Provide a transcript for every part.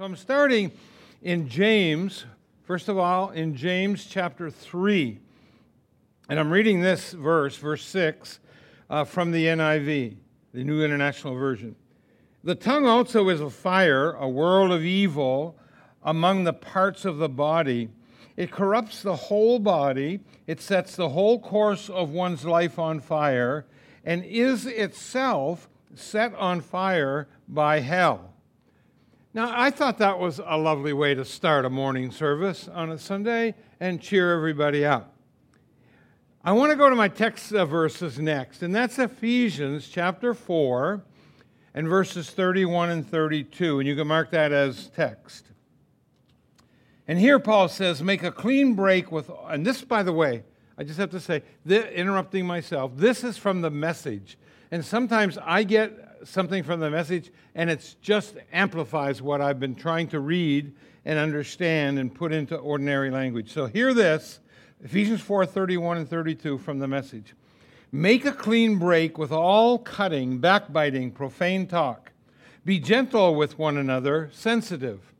So I'm starting in James, first of all, in James chapter 3. And I'm reading this verse, verse 6, uh, from the NIV, the New International Version. The tongue also is a fire, a world of evil among the parts of the body. It corrupts the whole body, it sets the whole course of one's life on fire, and is itself set on fire by hell. Now, I thought that was a lovely way to start a morning service on a Sunday and cheer everybody up. I want to go to my text uh, verses next, and that's Ephesians chapter 4 and verses 31 and 32, and you can mark that as text. And here Paul says, Make a clean break with, and this, by the way, I just have to say, interrupting myself, this is from the message. And sometimes I get something from the message, and it just amplifies what I've been trying to read and understand and put into ordinary language. So hear this Ephesians 4 31 and 32 from the message. Make a clean break with all cutting, backbiting, profane talk. Be gentle with one another, sensitive.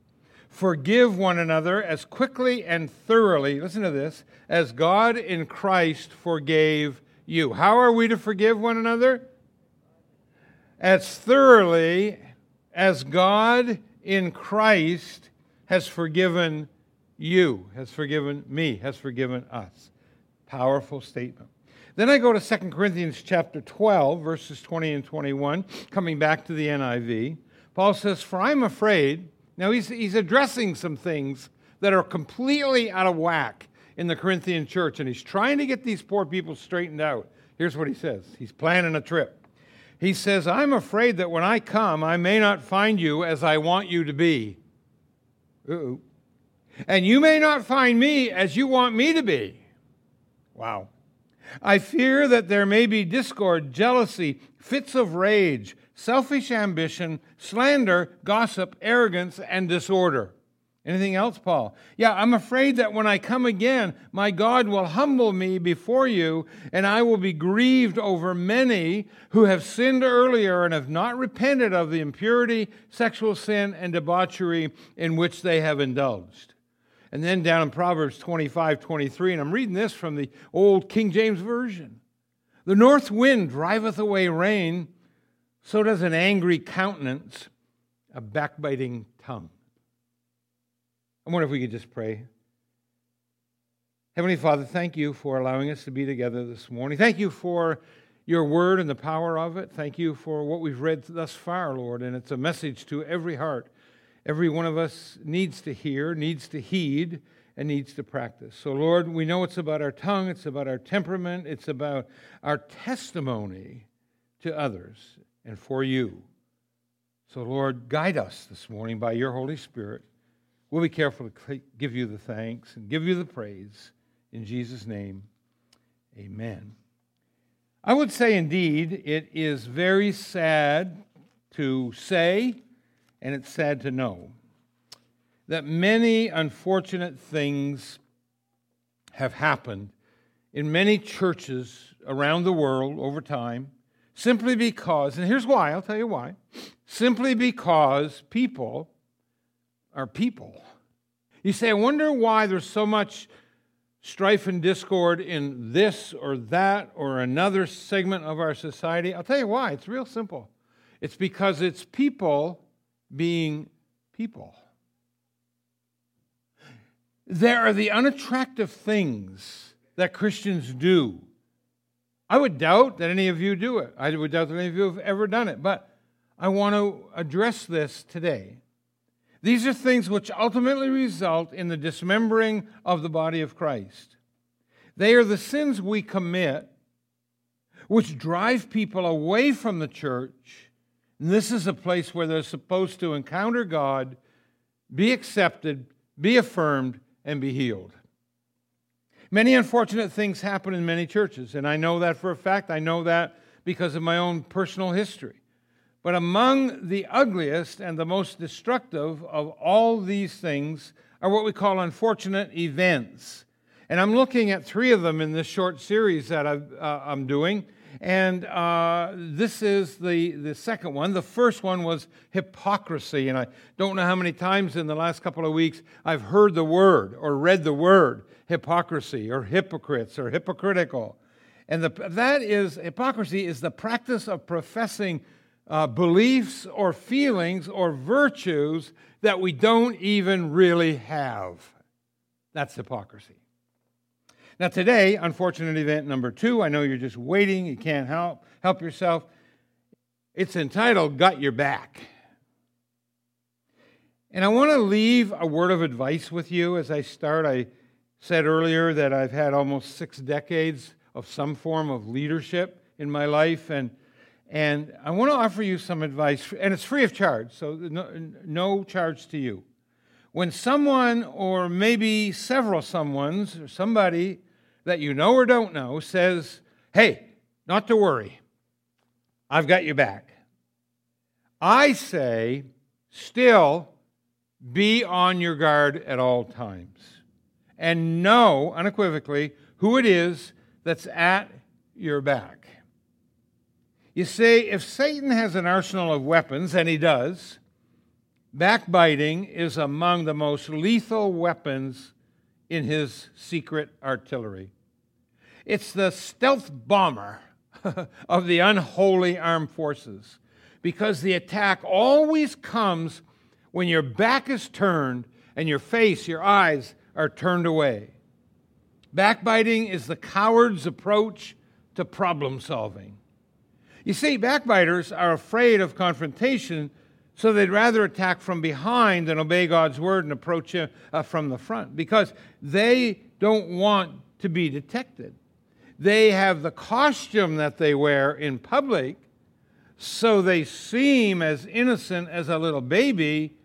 Forgive one another as quickly and thoroughly, listen to this, as God in Christ forgave you. How are we to forgive one another? As thoroughly as God in Christ has forgiven you, has forgiven me, has forgiven us. Powerful statement. Then I go to 2 Corinthians chapter 12, verses 20 and 21, coming back to the NIV. Paul says, For I'm afraid, now he's, he's addressing some things that are completely out of whack in the Corinthian church, and he's trying to get these poor people straightened out. Here's what he says He's planning a trip. He says, I'm afraid that when I come, I may not find you as I want you to be. And you may not find me as you want me to be. Wow. I fear that there may be discord, jealousy, fits of rage, selfish ambition, slander, gossip, arrogance, and disorder. Anything else, Paul? Yeah, I'm afraid that when I come again, my God will humble me before you, and I will be grieved over many who have sinned earlier and have not repented of the impurity, sexual sin, and debauchery in which they have indulged. And then down in Proverbs 25, 23, and I'm reading this from the old King James Version. The north wind driveth away rain, so does an angry countenance, a backbiting tongue. I wonder if we could just pray. Heavenly Father, thank you for allowing us to be together this morning. Thank you for your word and the power of it. Thank you for what we've read thus far, Lord. And it's a message to every heart. Every one of us needs to hear, needs to heed, and needs to practice. So, Lord, we know it's about our tongue, it's about our temperament, it's about our testimony to others and for you. So, Lord, guide us this morning by your Holy Spirit. We'll be careful to give you the thanks and give you the praise. In Jesus' name, amen. I would say, indeed, it is very sad to say, and it's sad to know, that many unfortunate things have happened in many churches around the world over time simply because, and here's why, I'll tell you why, simply because people are people. You say, I wonder why there's so much strife and discord in this or that or another segment of our society. I'll tell you why. It's real simple. It's because it's people being people. There are the unattractive things that Christians do. I would doubt that any of you do it. I would doubt that any of you have ever done it. But I want to address this today. These are things which ultimately result in the dismembering of the body of Christ. They are the sins we commit which drive people away from the church. And this is a place where they're supposed to encounter God, be accepted, be affirmed, and be healed. Many unfortunate things happen in many churches, and I know that for a fact. I know that because of my own personal history. But among the ugliest and the most destructive of all these things are what we call unfortunate events. And I'm looking at three of them in this short series that i am uh, doing. And uh, this is the, the second one. The first one was hypocrisy. And I don't know how many times in the last couple of weeks I've heard the word or read the word hypocrisy or hypocrites or hypocritical. And the, that is, hypocrisy is the practice of professing uh, beliefs or feelings or virtues that we don't even really have. That's hypocrisy. Now, today, unfortunate event number two, I know you're just waiting, you can't help, help yourself. It's entitled Got Your Back. And I want to leave a word of advice with you as I start. I said earlier that I've had almost six decades of some form of leadership in my life, and, and I want to offer you some advice, and it's free of charge, so no, no charge to you. When someone, or maybe several someone's, or somebody that you know or don't know says, Hey, not to worry, I've got you back. I say, still be on your guard at all times and know unequivocally who it is that's at your back. You see, if Satan has an arsenal of weapons, and he does, backbiting is among the most lethal weapons in his secret artillery. It's the stealth bomber of the unholy armed forces because the attack always comes when your back is turned and your face, your eyes are turned away. Backbiting is the coward's approach to problem solving. You see, backbiters are afraid of confrontation so they'd rather attack from behind than obey God's word and approach you uh, from the front because they don't want to be detected. They have the costume that they wear in public, so they seem as innocent as a little baby,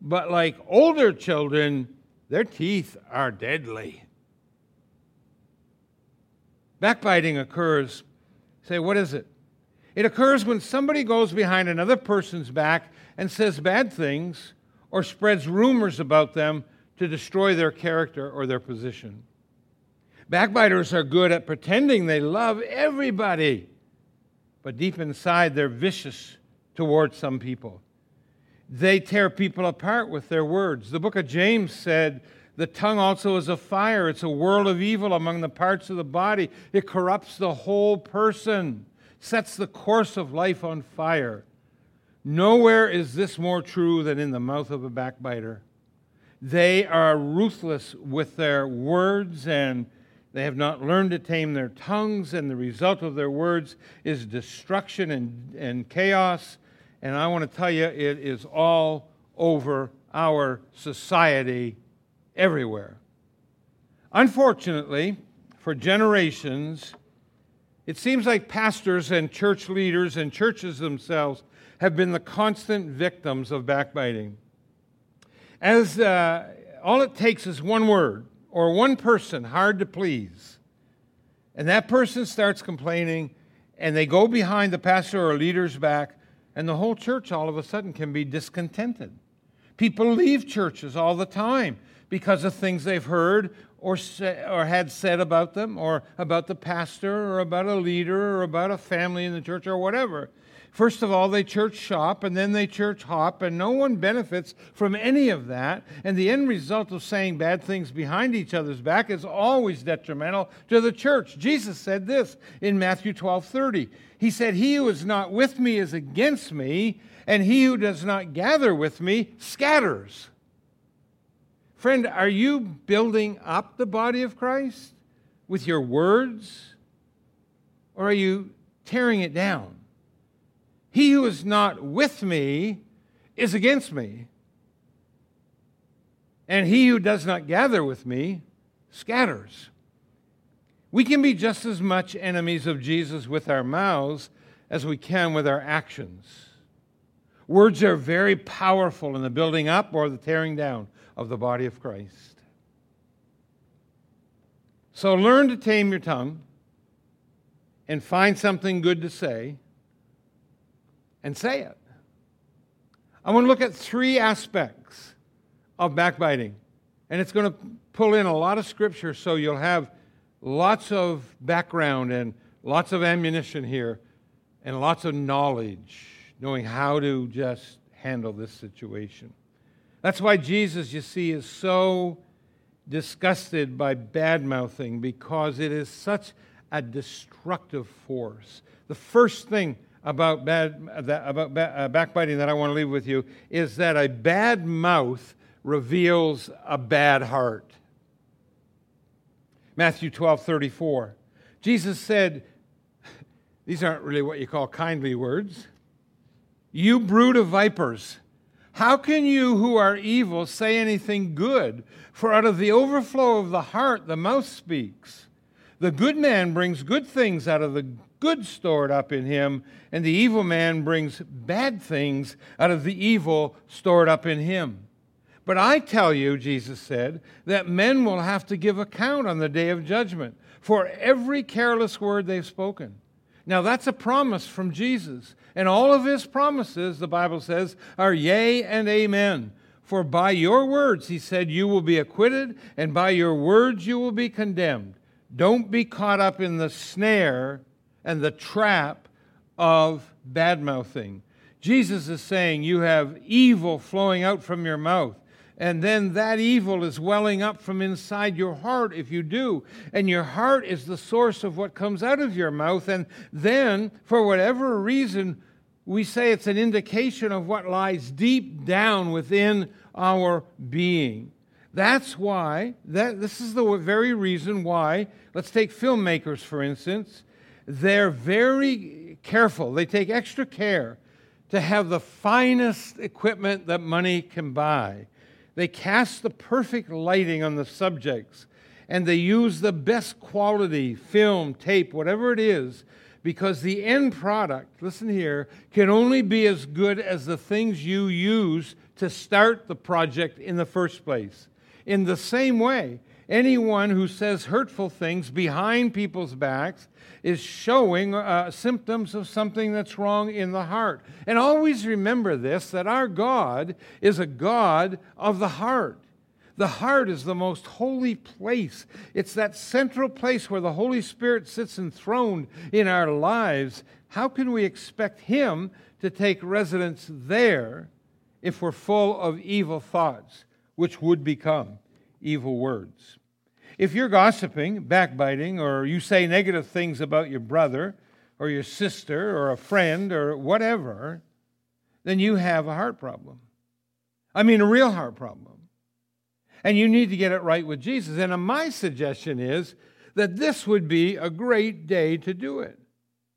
but like older children, their teeth are deadly. Backbiting occurs. Say, what is it? It occurs when somebody goes behind another person's back and says bad things or spreads rumors about them to destroy their character or their position. Backbiters are good at pretending they love everybody, but deep inside they're vicious towards some people. They tear people apart with their words. The book of James said, The tongue also is a fire. It's a world of evil among the parts of the body. It corrupts the whole person, sets the course of life on fire. Nowhere is this more true than in the mouth of a backbiter. They are ruthless with their words and they have not learned to tame their tongues, and the result of their words is destruction and, and chaos. And I want to tell you, it is all over our society everywhere. Unfortunately, for generations, it seems like pastors and church leaders and churches themselves have been the constant victims of backbiting. As uh, all it takes is one word or one person hard to please, and that person starts complaining, and they go behind the pastor or leader's back, and the whole church all of a sudden can be discontented. People leave churches all the time because of things they've heard or, say, or had said about them, or about the pastor, or about a leader, or about a family in the church, or whatever. First of all, they church shop and then they church hop, and no one benefits from any of that. And the end result of saying bad things behind each other's back is always detrimental to the church. Jesus said this in Matthew 12 30. He said, He who is not with me is against me, and he who does not gather with me scatters. Friend, are you building up the body of Christ with your words, or are you tearing it down? He who is not with me is against me. And he who does not gather with me scatters. We can be just as much enemies of Jesus with our mouths as we can with our actions. Words are very powerful in the building up or the tearing down of the body of Christ. So learn to tame your tongue and find something good to say and say it. I want to look at three aspects of backbiting. And it's going to pull in a lot of scripture so you'll have lots of background and lots of ammunition here and lots of knowledge, knowing how to just handle this situation. That's why Jesus, you see, is so disgusted by bad mouthing because it is such a destructive force. The first thing about, bad, about uh, backbiting that I want to leave with you is that a bad mouth reveals a bad heart. Matthew 12 34. Jesus said, These aren't really what you call kindly words. You brood of vipers, how can you who are evil say anything good? For out of the overflow of the heart the mouth speaks. The good man brings good things out of the good stored up in him, and the evil man brings bad things out of the evil stored up in him. But I tell you, Jesus said, that men will have to give account on the day of judgment for every careless word they've spoken. Now, that's a promise from Jesus. And all of his promises, the Bible says, are yea and amen. For by your words, he said, you will be acquitted, and by your words you will be condemned. Don't be caught up in the snare and the trap of bad mouthing. Jesus is saying you have evil flowing out from your mouth. And then that evil is welling up from inside your heart if you do. And your heart is the source of what comes out of your mouth. And then, for whatever reason, we say it's an indication of what lies deep down within our being. That's why, that, this is the very reason why, let's take filmmakers for instance, they're very careful. They take extra care to have the finest equipment that money can buy. They cast the perfect lighting on the subjects, and they use the best quality film, tape, whatever it is, because the end product, listen here, can only be as good as the things you use to start the project in the first place. In the same way, anyone who says hurtful things behind people's backs is showing uh, symptoms of something that's wrong in the heart. And always remember this that our God is a God of the heart. The heart is the most holy place. It's that central place where the Holy Spirit sits enthroned in our lives. How can we expect Him to take residence there if we're full of evil thoughts, which would become evil words? If you're gossiping, backbiting, or you say negative things about your brother or your sister or a friend or whatever, then you have a heart problem. I mean, a real heart problem. And you need to get it right with Jesus. And uh, my suggestion is that this would be a great day to do it.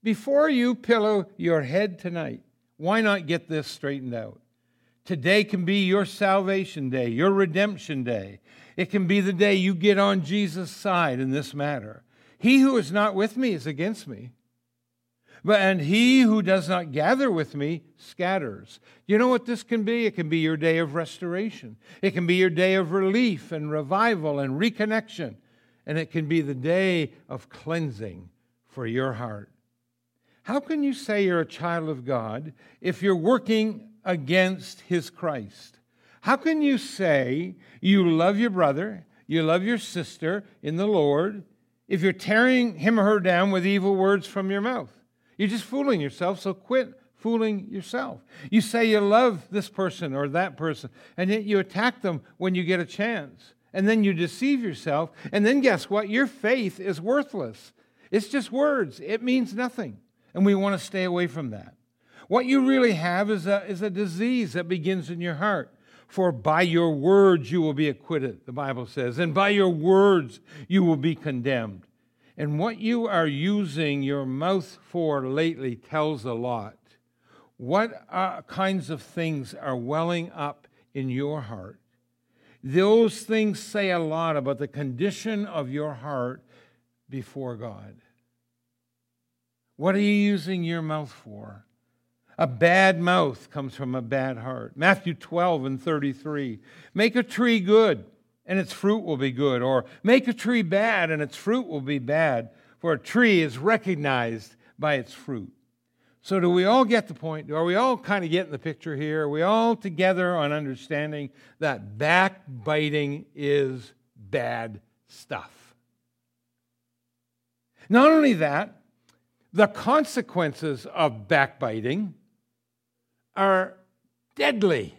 Before you pillow your head tonight, why not get this straightened out? Today can be your salvation day, your redemption day. It can be the day you get on Jesus' side in this matter. He who is not with me is against me. But and he who does not gather with me scatters. You know what this can be? It can be your day of restoration. It can be your day of relief and revival and reconnection. And it can be the day of cleansing for your heart. How can you say you're a child of God if you're working against his Christ? How can you say you love your brother, you love your sister in the Lord, if you're tearing him or her down with evil words from your mouth? You're just fooling yourself, so quit fooling yourself. You say you love this person or that person, and yet you attack them when you get a chance. And then you deceive yourself, and then guess what? Your faith is worthless. It's just words, it means nothing. And we want to stay away from that. What you really have is a, is a disease that begins in your heart. For by your words you will be acquitted, the Bible says, and by your words you will be condemned. And what you are using your mouth for lately tells a lot. What uh, kinds of things are welling up in your heart? Those things say a lot about the condition of your heart before God. What are you using your mouth for? A bad mouth comes from a bad heart. Matthew 12 and 33. Make a tree good and its fruit will be good. Or make a tree bad, and its fruit will be bad, for a tree is recognized by its fruit. So, do we all get the point? Are we all kind of getting the picture here? Are we all together on understanding that backbiting is bad stuff? Not only that, the consequences of backbiting are deadly.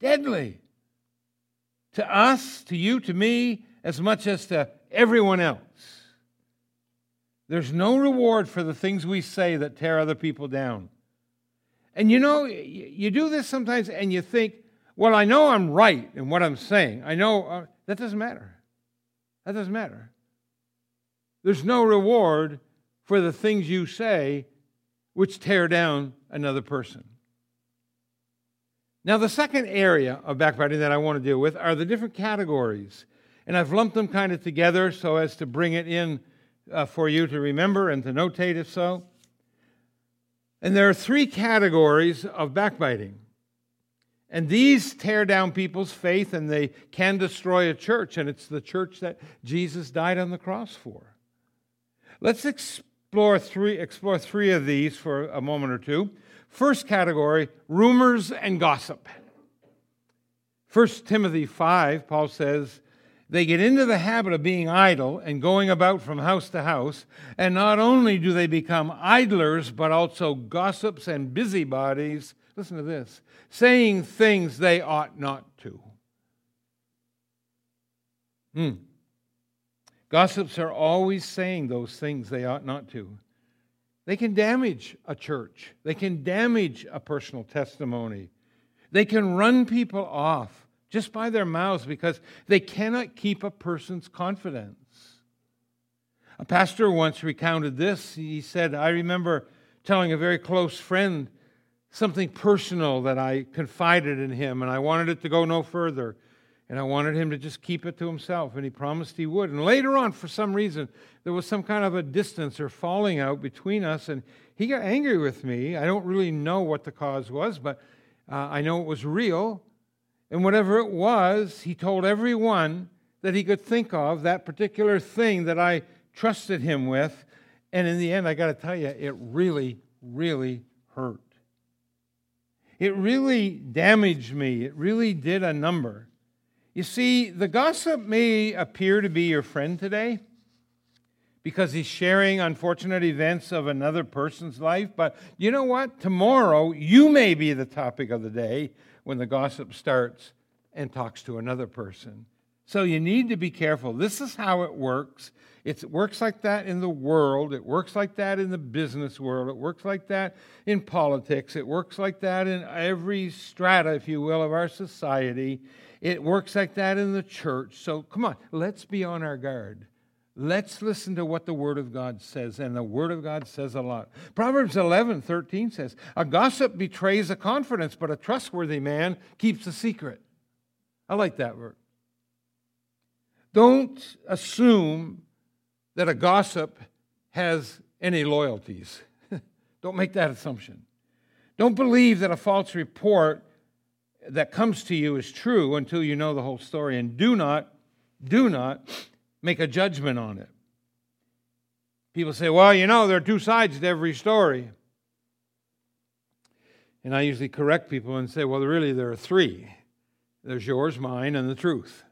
Deadly. To us, to you, to me, as much as to everyone else. There's no reward for the things we say that tear other people down. And you know, you do this sometimes and you think, well, I know I'm right in what I'm saying. I know uh, that doesn't matter. That doesn't matter. There's no reward for the things you say which tear down another person. Now, the second area of backbiting that I want to deal with are the different categories. And I've lumped them kind of together so as to bring it in uh, for you to remember and to notate if so. And there are three categories of backbiting. And these tear down people's faith and they can destroy a church. And it's the church that Jesus died on the cross for. Let's explore three, explore three of these for a moment or two. First category rumors and gossip. 1 Timothy 5, Paul says, they get into the habit of being idle and going about from house to house. And not only do they become idlers, but also gossips and busybodies. Listen to this saying things they ought not to. Hmm. Gossips are always saying those things they ought not to. They can damage a church, they can damage a personal testimony, they can run people off just by their mouths because they cannot keep a person's confidence. A pastor once recounted this. He said, I remember telling a very close friend something personal that I confided in him, and I wanted it to go no further. And I wanted him to just keep it to himself, and he promised he would. And later on, for some reason, there was some kind of a distance or falling out between us, and he got angry with me. I don't really know what the cause was, but uh, I know it was real. And whatever it was, he told everyone that he could think of that particular thing that I trusted him with. And in the end, I got to tell you, it really, really hurt. It really damaged me. It really did a number. You see, the gossip may appear to be your friend today because he's sharing unfortunate events of another person's life, but you know what? Tomorrow, you may be the topic of the day when the gossip starts and talks to another person. So you need to be careful. This is how it works. It works like that in the world. It works like that in the business world. It works like that in politics. It works like that in every strata, if you will, of our society. It works like that in the church. So come on, let's be on our guard. Let's listen to what the Word of God says, and the Word of God says a lot. Proverbs 11, 13 says, A gossip betrays a confidence, but a trustworthy man keeps a secret. I like that word. Don't assume that a gossip has any loyalties. Don't make that assumption. Don't believe that a false report that comes to you is true until you know the whole story. And do not, do not make a judgment on it. People say, well, you know, there are two sides to every story. And I usually correct people and say, well, really, there are three there's yours, mine, and the truth.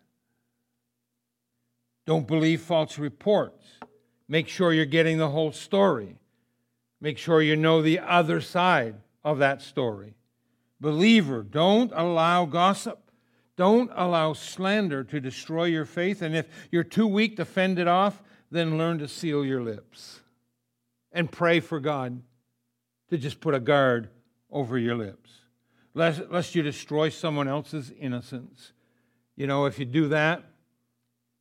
Don't believe false reports. Make sure you're getting the whole story. Make sure you know the other side of that story. Believer, don't allow gossip. Don't allow slander to destroy your faith. And if you're too weak to fend it off, then learn to seal your lips and pray for God to just put a guard over your lips, lest, lest you destroy someone else's innocence. You know, if you do that,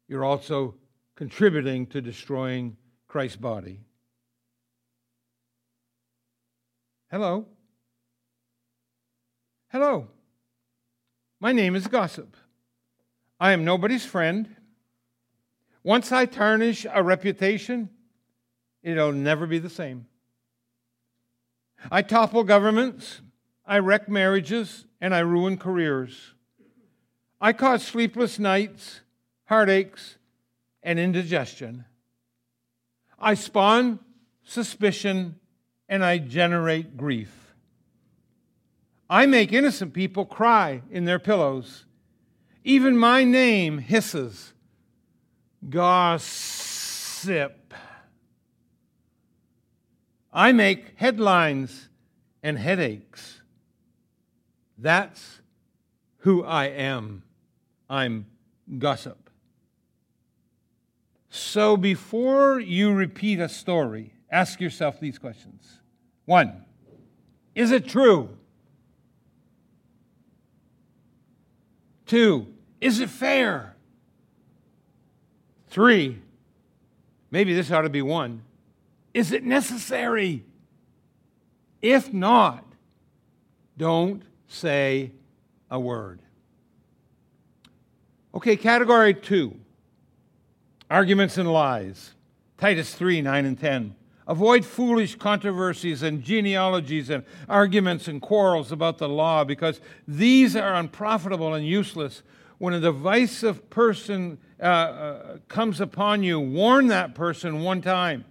you're also contributing to destroying Christ's body. Hello? Hello. My name is Gossip. I am nobody's friend. Once I tarnish a reputation, it'll never be the same. I topple governments, I wreck marriages, and I ruin careers. I cause sleepless nights, heartaches, and indigestion. I spawn suspicion and I generate grief. I make innocent people cry in their pillows. Even my name hisses. Gossip. I make headlines and headaches. That's who I am. I'm gossip. So before you repeat a story, ask yourself these questions. One, is it true? Two, is it fair? Three, maybe this ought to be one, is it necessary? If not, don't say a word. Okay, category two arguments and lies. Titus 3 9 and 10. Avoid foolish controversies and genealogies and arguments and quarrels about the law because these are unprofitable and useless. When a divisive person uh, uh, comes upon you, warn that person one time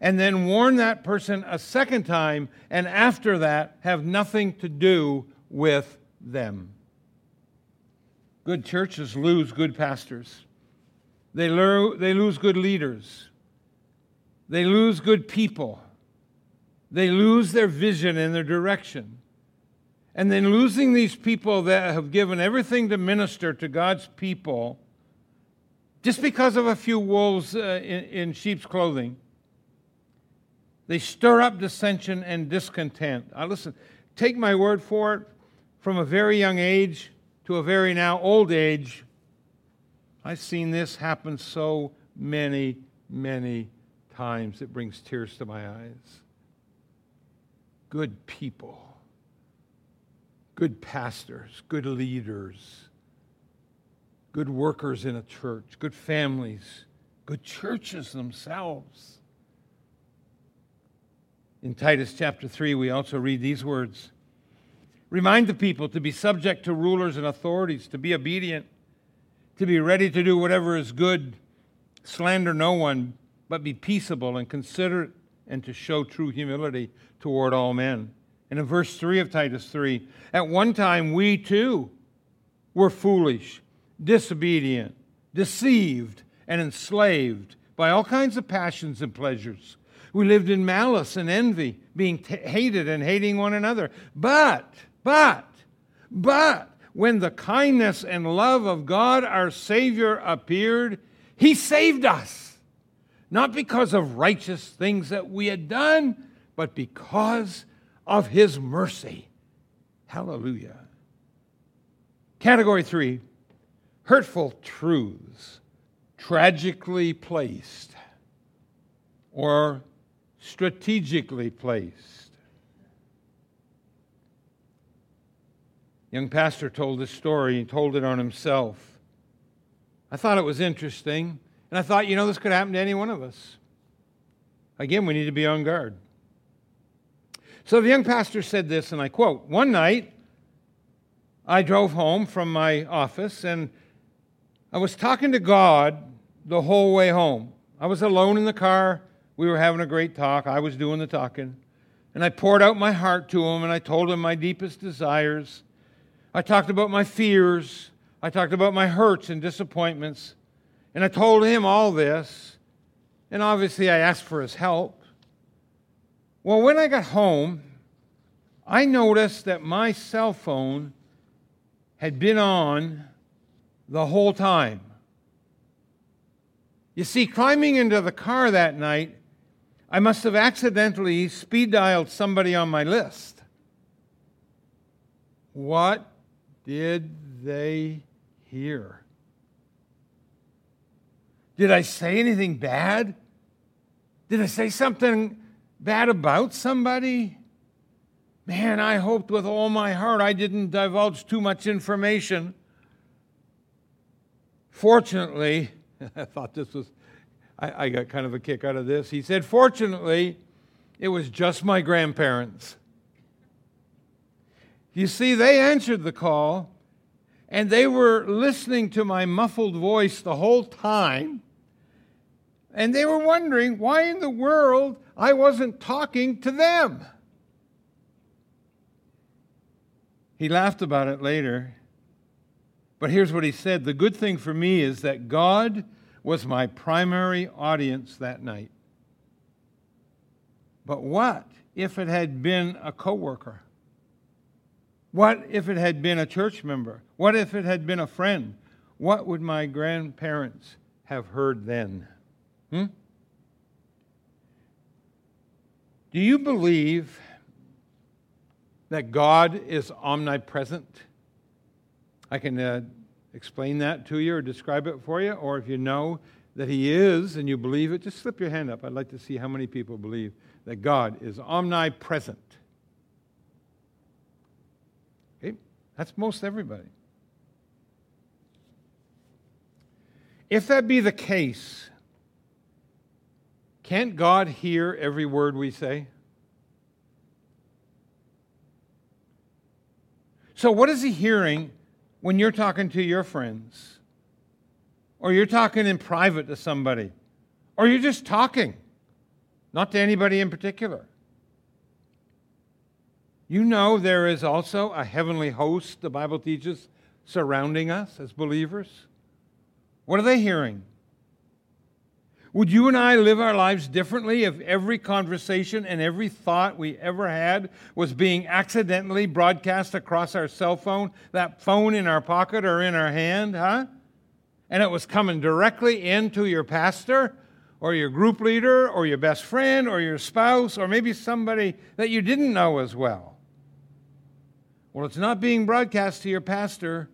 and then warn that person a second time, and after that, have nothing to do with them. Good churches lose good pastors, they, lo- they lose good leaders, they lose good people, they lose their vision and their direction. And then losing these people that have given everything to minister to God's people just because of a few wolves uh, in, in sheep's clothing they stir up dissension and discontent. I listen, take my word for it, from a very young age to a very now old age, I've seen this happen so many, many times. It brings tears to my eyes. Good people, good pastors, good leaders, good workers in a church, good families, good churches themselves in Titus chapter 3, we also read these words Remind the people to be subject to rulers and authorities, to be obedient, to be ready to do whatever is good, slander no one, but be peaceable and considerate, and to show true humility toward all men. And in verse 3 of Titus 3, at one time we too were foolish, disobedient, deceived, and enslaved by all kinds of passions and pleasures we lived in malice and envy, being t- hated and hating one another. But, but, but, when the kindness and love of God our Savior appeared, He saved us. Not because of righteous things that we had done, but because of His mercy. Hallelujah. Category three hurtful truths, tragically placed or strategically placed. Young pastor told this story, he told it on himself. I thought it was interesting, and I thought, you know, this could happen to any one of us. Again, we need to be on guard. So the young pastor said this, and I quote One night, I drove home from my office, and I was talking to God the whole way home. I was alone in the car we were having a great talk. I was doing the talking. And I poured out my heart to him and I told him my deepest desires. I talked about my fears. I talked about my hurts and disappointments. And I told him all this. And obviously, I asked for his help. Well, when I got home, I noticed that my cell phone had been on the whole time. You see, climbing into the car that night, I must have accidentally speed dialed somebody on my list. What did they hear? Did I say anything bad? Did I say something bad about somebody? Man, I hoped with all my heart I didn't divulge too much information. Fortunately, I thought this was I, I got kind of a kick out of this. He said, Fortunately, it was just my grandparents. You see, they answered the call and they were listening to my muffled voice the whole time. And they were wondering why in the world I wasn't talking to them. He laughed about it later. But here's what he said The good thing for me is that God was my primary audience that night. But what if it had been a coworker? What if it had been a church member? What if it had been a friend? What would my grandparents have heard then? Hmm? Do you believe that God is omnipresent? I can uh, explain that to you or describe it for you, or if you know that He is and you believe it, just slip your hand up. I'd like to see how many people believe that God is omnipresent. Okay? That's most everybody. If that be the case, can't God hear every word we say? So, what is He hearing when you're talking to your friends? Or you're talking in private to somebody? Or you're just talking, not to anybody in particular? You know there is also a heavenly host, the Bible teaches, surrounding us as believers. What are they hearing? Would you and I live our lives differently if every conversation and every thought we ever had was being accidentally broadcast across our cell phone, that phone in our pocket or in our hand, huh? And it was coming directly into your pastor or your group leader or your best friend or your spouse or maybe somebody that you didn't know as well. Well, it's not being broadcast to your pastor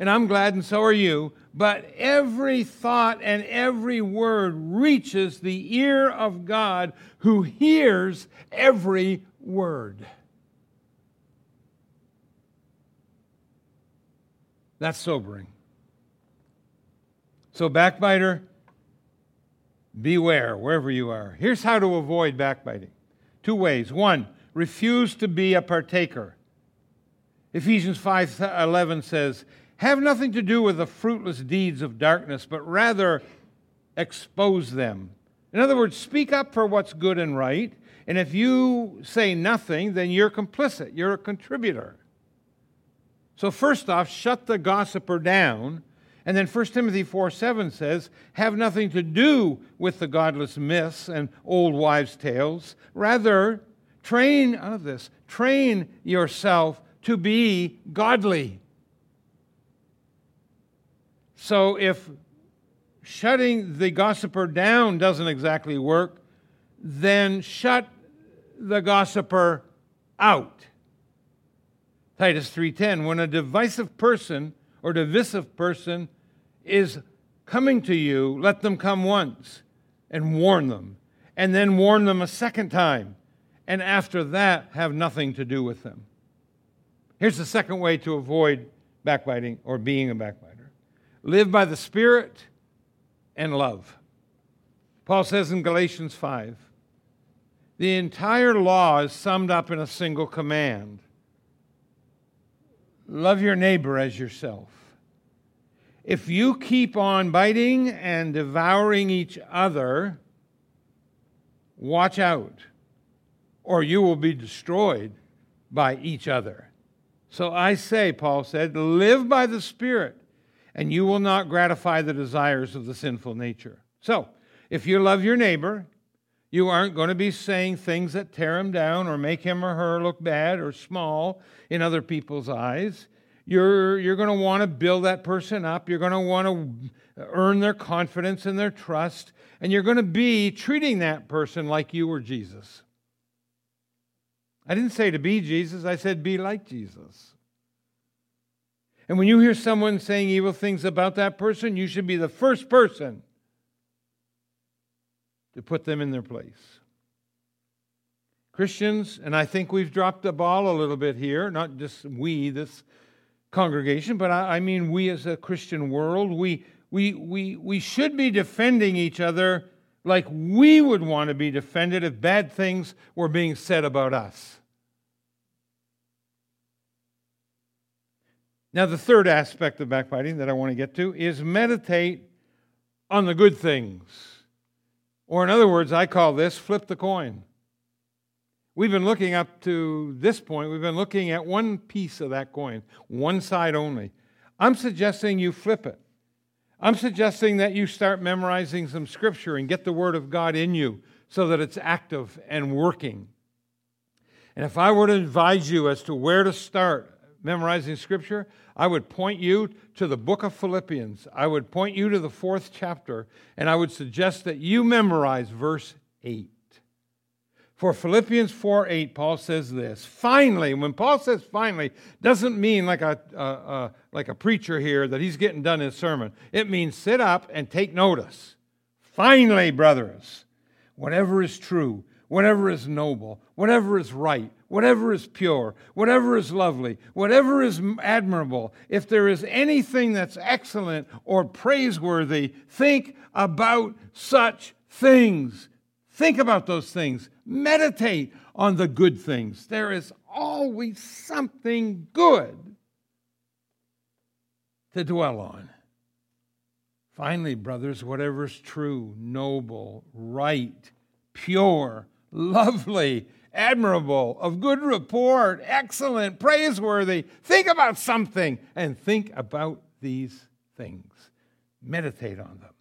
and I'm glad, and so are you. But every thought and every word reaches the ear of God who hears every word. That's sobering. So, backbiter, beware wherever you are. Here's how to avoid backbiting two ways. One, refuse to be a partaker. Ephesians 5:11 says, have nothing to do with the fruitless deeds of darkness, but rather expose them. In other words, speak up for what's good and right. And if you say nothing, then you're complicit, you're a contributor. So, first off, shut the gossiper down. And then 1 Timothy 4 7 says, Have nothing to do with the godless myths and old wives' tales. Rather, train, out of this, train yourself to be godly. So if shutting the gossiper down doesn't exactly work, then shut the gossiper out. Titus 3:10 when a divisive person or divisive person is coming to you, let them come once and warn them, and then warn them a second time, and after that have nothing to do with them. Here's the second way to avoid backbiting or being a backbiter live by the Spirit, and love. Paul says in Galatians 5 the entire law is summed up in a single command love your neighbor as yourself. If you keep on biting and devouring each other, watch out, or you will be destroyed by each other. So I say, Paul said, live by the Spirit and you will not gratify the desires of the sinful nature. So, if you love your neighbor, you aren't going to be saying things that tear him down or make him or her look bad or small in other people's eyes. You're, you're going to want to build that person up. You're going to want to earn their confidence and their trust. And you're going to be treating that person like you were Jesus. I didn't say to be Jesus, I said be like Jesus. And when you hear someone saying evil things about that person, you should be the first person to put them in their place. Christians, and I think we've dropped the ball a little bit here, not just we, this congregation, but I, I mean we as a Christian world, we, we, we, we should be defending each other like we would want to be defended if bad things were being said about us. Now, the third aspect of backbiting that I want to get to is meditate on the good things. Or, in other words, I call this flip the coin. We've been looking up to this point, we've been looking at one piece of that coin, one side only. I'm suggesting you flip it. I'm suggesting that you start memorizing some scripture and get the Word of God in you so that it's active and working. And if I were to advise you as to where to start memorizing Scripture, I would point you to the book of Philippians. I would point you to the fourth chapter, and I would suggest that you memorize verse 8. For Philippians 4 8, Paul says this. Finally, when Paul says finally, doesn't mean like a, uh, uh, like a preacher here that he's getting done his sermon. It means sit up and take notice. Finally, brothers, whatever is true, whatever is noble, whatever is right, whatever is pure, whatever is lovely, whatever is admirable, if there is anything that's excellent or praiseworthy, think about such things. Think about those things. Meditate on the good things. There is always something good to dwell on. Finally, brothers, whatever is true, noble, right, pure, lovely, admirable, of good report, excellent, praiseworthy, think about something and think about these things. Meditate on them.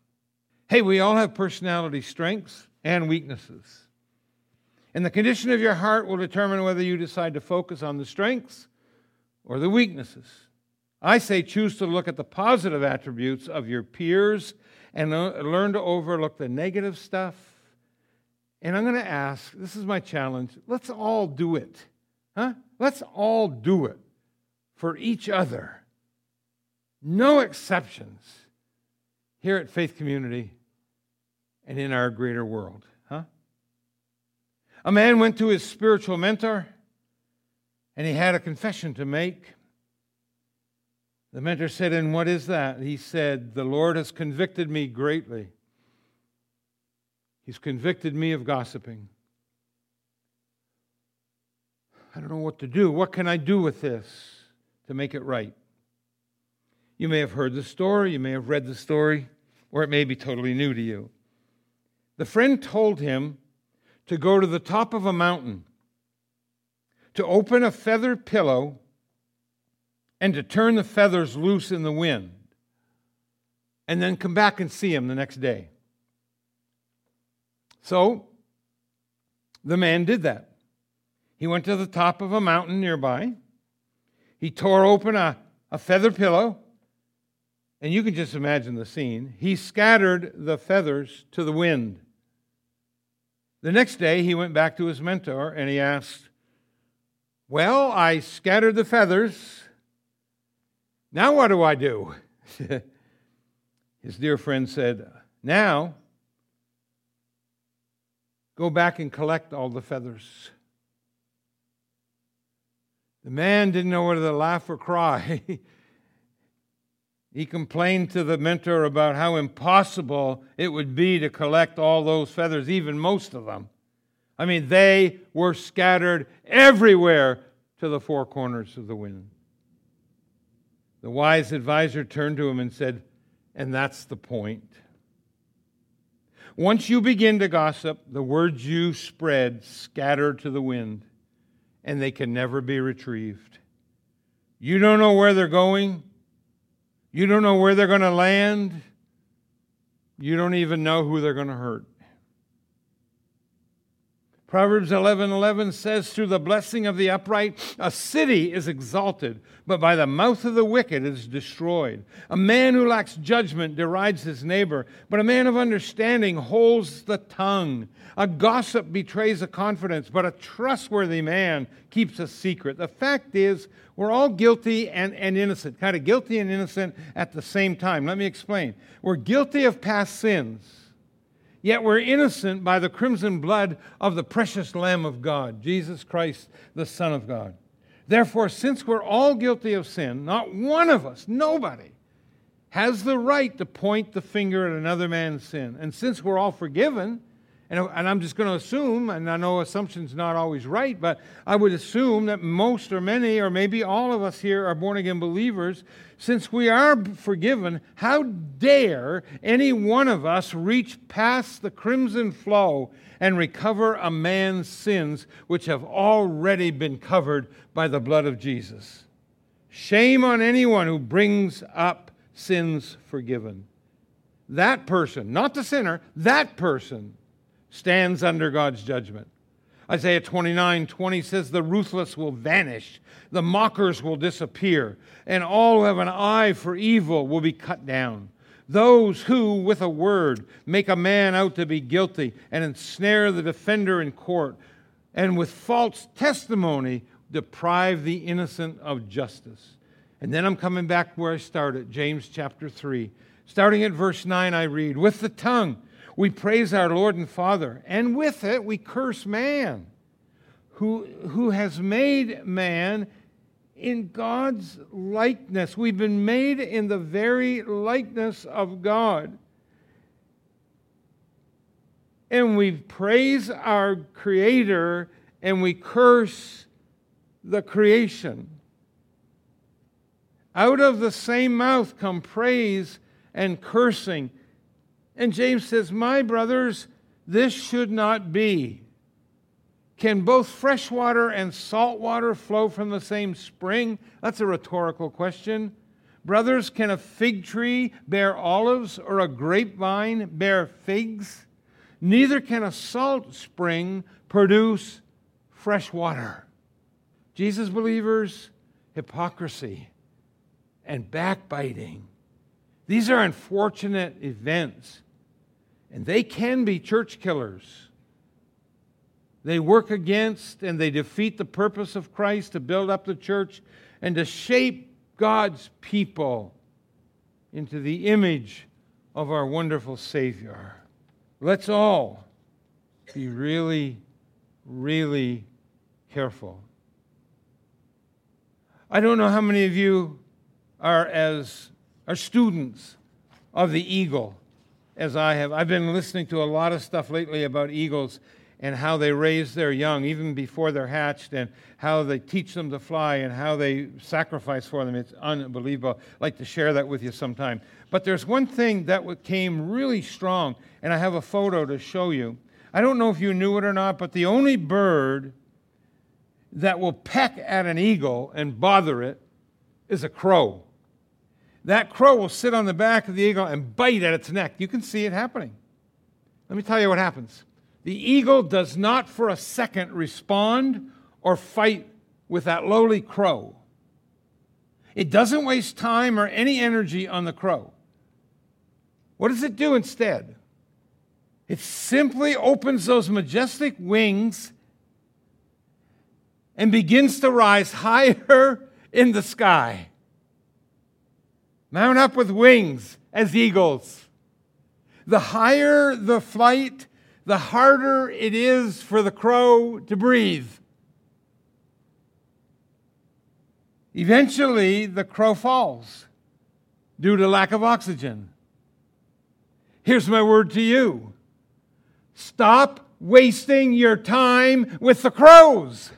Hey, we all have personality strengths and weaknesses. And the condition of your heart will determine whether you decide to focus on the strengths or the weaknesses. I say choose to look at the positive attributes of your peers and learn to overlook the negative stuff. And I'm going to ask this is my challenge let's all do it. Huh? Let's all do it for each other. No exceptions here at Faith Community and in our greater world. Huh? A man went to his spiritual mentor and he had a confession to make. The mentor said, And what is that? He said, The Lord has convicted me greatly. He's convicted me of gossiping. I don't know what to do. What can I do with this to make it right? You may have heard the story, you may have read the story, or it may be totally new to you. The friend told him to go to the top of a mountain, to open a feather pillow, and to turn the feathers loose in the wind, and then come back and see him the next day. So the man did that. He went to the top of a mountain nearby. He tore open a, a feather pillow, and you can just imagine the scene. He scattered the feathers to the wind. The next day, he went back to his mentor and he asked, Well, I scattered the feathers. Now what do I do? his dear friend said, Now go back and collect all the feathers. The man didn't know whether to laugh or cry. He complained to the mentor about how impossible it would be to collect all those feathers, even most of them. I mean, they were scattered everywhere to the four corners of the wind. The wise advisor turned to him and said, And that's the point. Once you begin to gossip, the words you spread scatter to the wind, and they can never be retrieved. You don't know where they're going. You don't know where they're going to land. You don't even know who they're going to hurt. Proverbs 11 11 says, Through the blessing of the upright, a city is exalted, but by the mouth of the wicked is destroyed. A man who lacks judgment derides his neighbor, but a man of understanding holds the tongue. A gossip betrays a confidence, but a trustworthy man keeps a secret. The fact is, we're all guilty and, and innocent, kind of guilty and innocent at the same time. Let me explain. We're guilty of past sins Yet we're innocent by the crimson blood of the precious Lamb of God, Jesus Christ, the Son of God. Therefore, since we're all guilty of sin, not one of us, nobody, has the right to point the finger at another man's sin. And since we're all forgiven, and, and I'm just going to assume, and I know assumption's not always right, but I would assume that most or many or maybe all of us here are born again believers. Since we are forgiven, how dare any one of us reach past the crimson flow and recover a man's sins which have already been covered by the blood of Jesus? Shame on anyone who brings up sins forgiven. That person, not the sinner, that person stands under God's judgment. Isaiah 29 20 says, The ruthless will vanish, the mockers will disappear, and all who have an eye for evil will be cut down. Those who, with a word, make a man out to be guilty and ensnare the defender in court, and with false testimony deprive the innocent of justice. And then I'm coming back where I started, James chapter 3. Starting at verse 9, I read, With the tongue we praise our Lord and Father, and with it we curse man, who, who has made man in God's likeness. We've been made in the very likeness of God. And we praise our Creator and we curse the creation. Out of the same mouth come praise and cursing. And James says, My brothers, this should not be. Can both fresh water and salt water flow from the same spring? That's a rhetorical question. Brothers, can a fig tree bear olives or a grapevine bear figs? Neither can a salt spring produce fresh water. Jesus believers, hypocrisy and backbiting. These are unfortunate events, and they can be church killers. They work against and they defeat the purpose of Christ to build up the church and to shape God's people into the image of our wonderful Savior. Let's all be really, really careful. I don't know how many of you are as are students of the eagle as I have. I've been listening to a lot of stuff lately about eagles and how they raise their young even before they're hatched and how they teach them to fly and how they sacrifice for them. It's unbelievable. I'd like to share that with you sometime. But there's one thing that came really strong, and I have a photo to show you. I don't know if you knew it or not, but the only bird that will peck at an eagle and bother it is a crow. That crow will sit on the back of the eagle and bite at its neck. You can see it happening. Let me tell you what happens. The eagle does not for a second respond or fight with that lowly crow. It doesn't waste time or any energy on the crow. What does it do instead? It simply opens those majestic wings and begins to rise higher in the sky. Mount up with wings as eagles. The higher the flight, the harder it is for the crow to breathe. Eventually, the crow falls due to lack of oxygen. Here's my word to you stop wasting your time with the crows.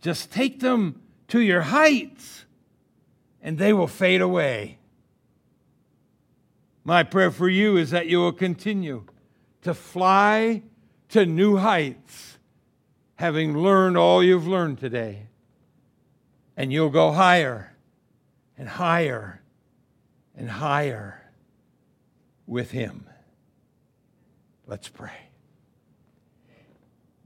Just take them to your heights and they will fade away. My prayer for you is that you will continue to fly to new heights, having learned all you've learned today. And you'll go higher and higher and higher with Him. Let's pray.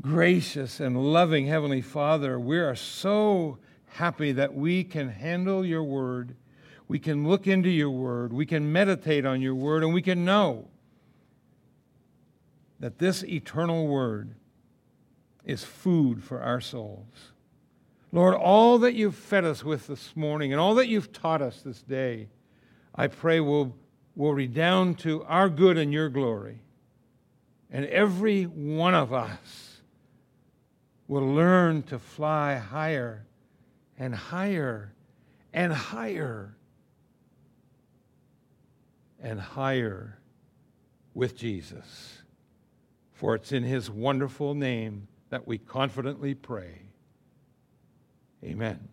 Gracious and loving Heavenly Father, we are so happy that we can handle your word we can look into your word, we can meditate on your word, and we can know that this eternal word is food for our souls. Lord, all that you've fed us with this morning and all that you've taught us this day, I pray will, will redound to our good and your glory. And every one of us will learn to fly higher and higher and higher and higher with Jesus. For it's in his wonderful name that we confidently pray. Amen.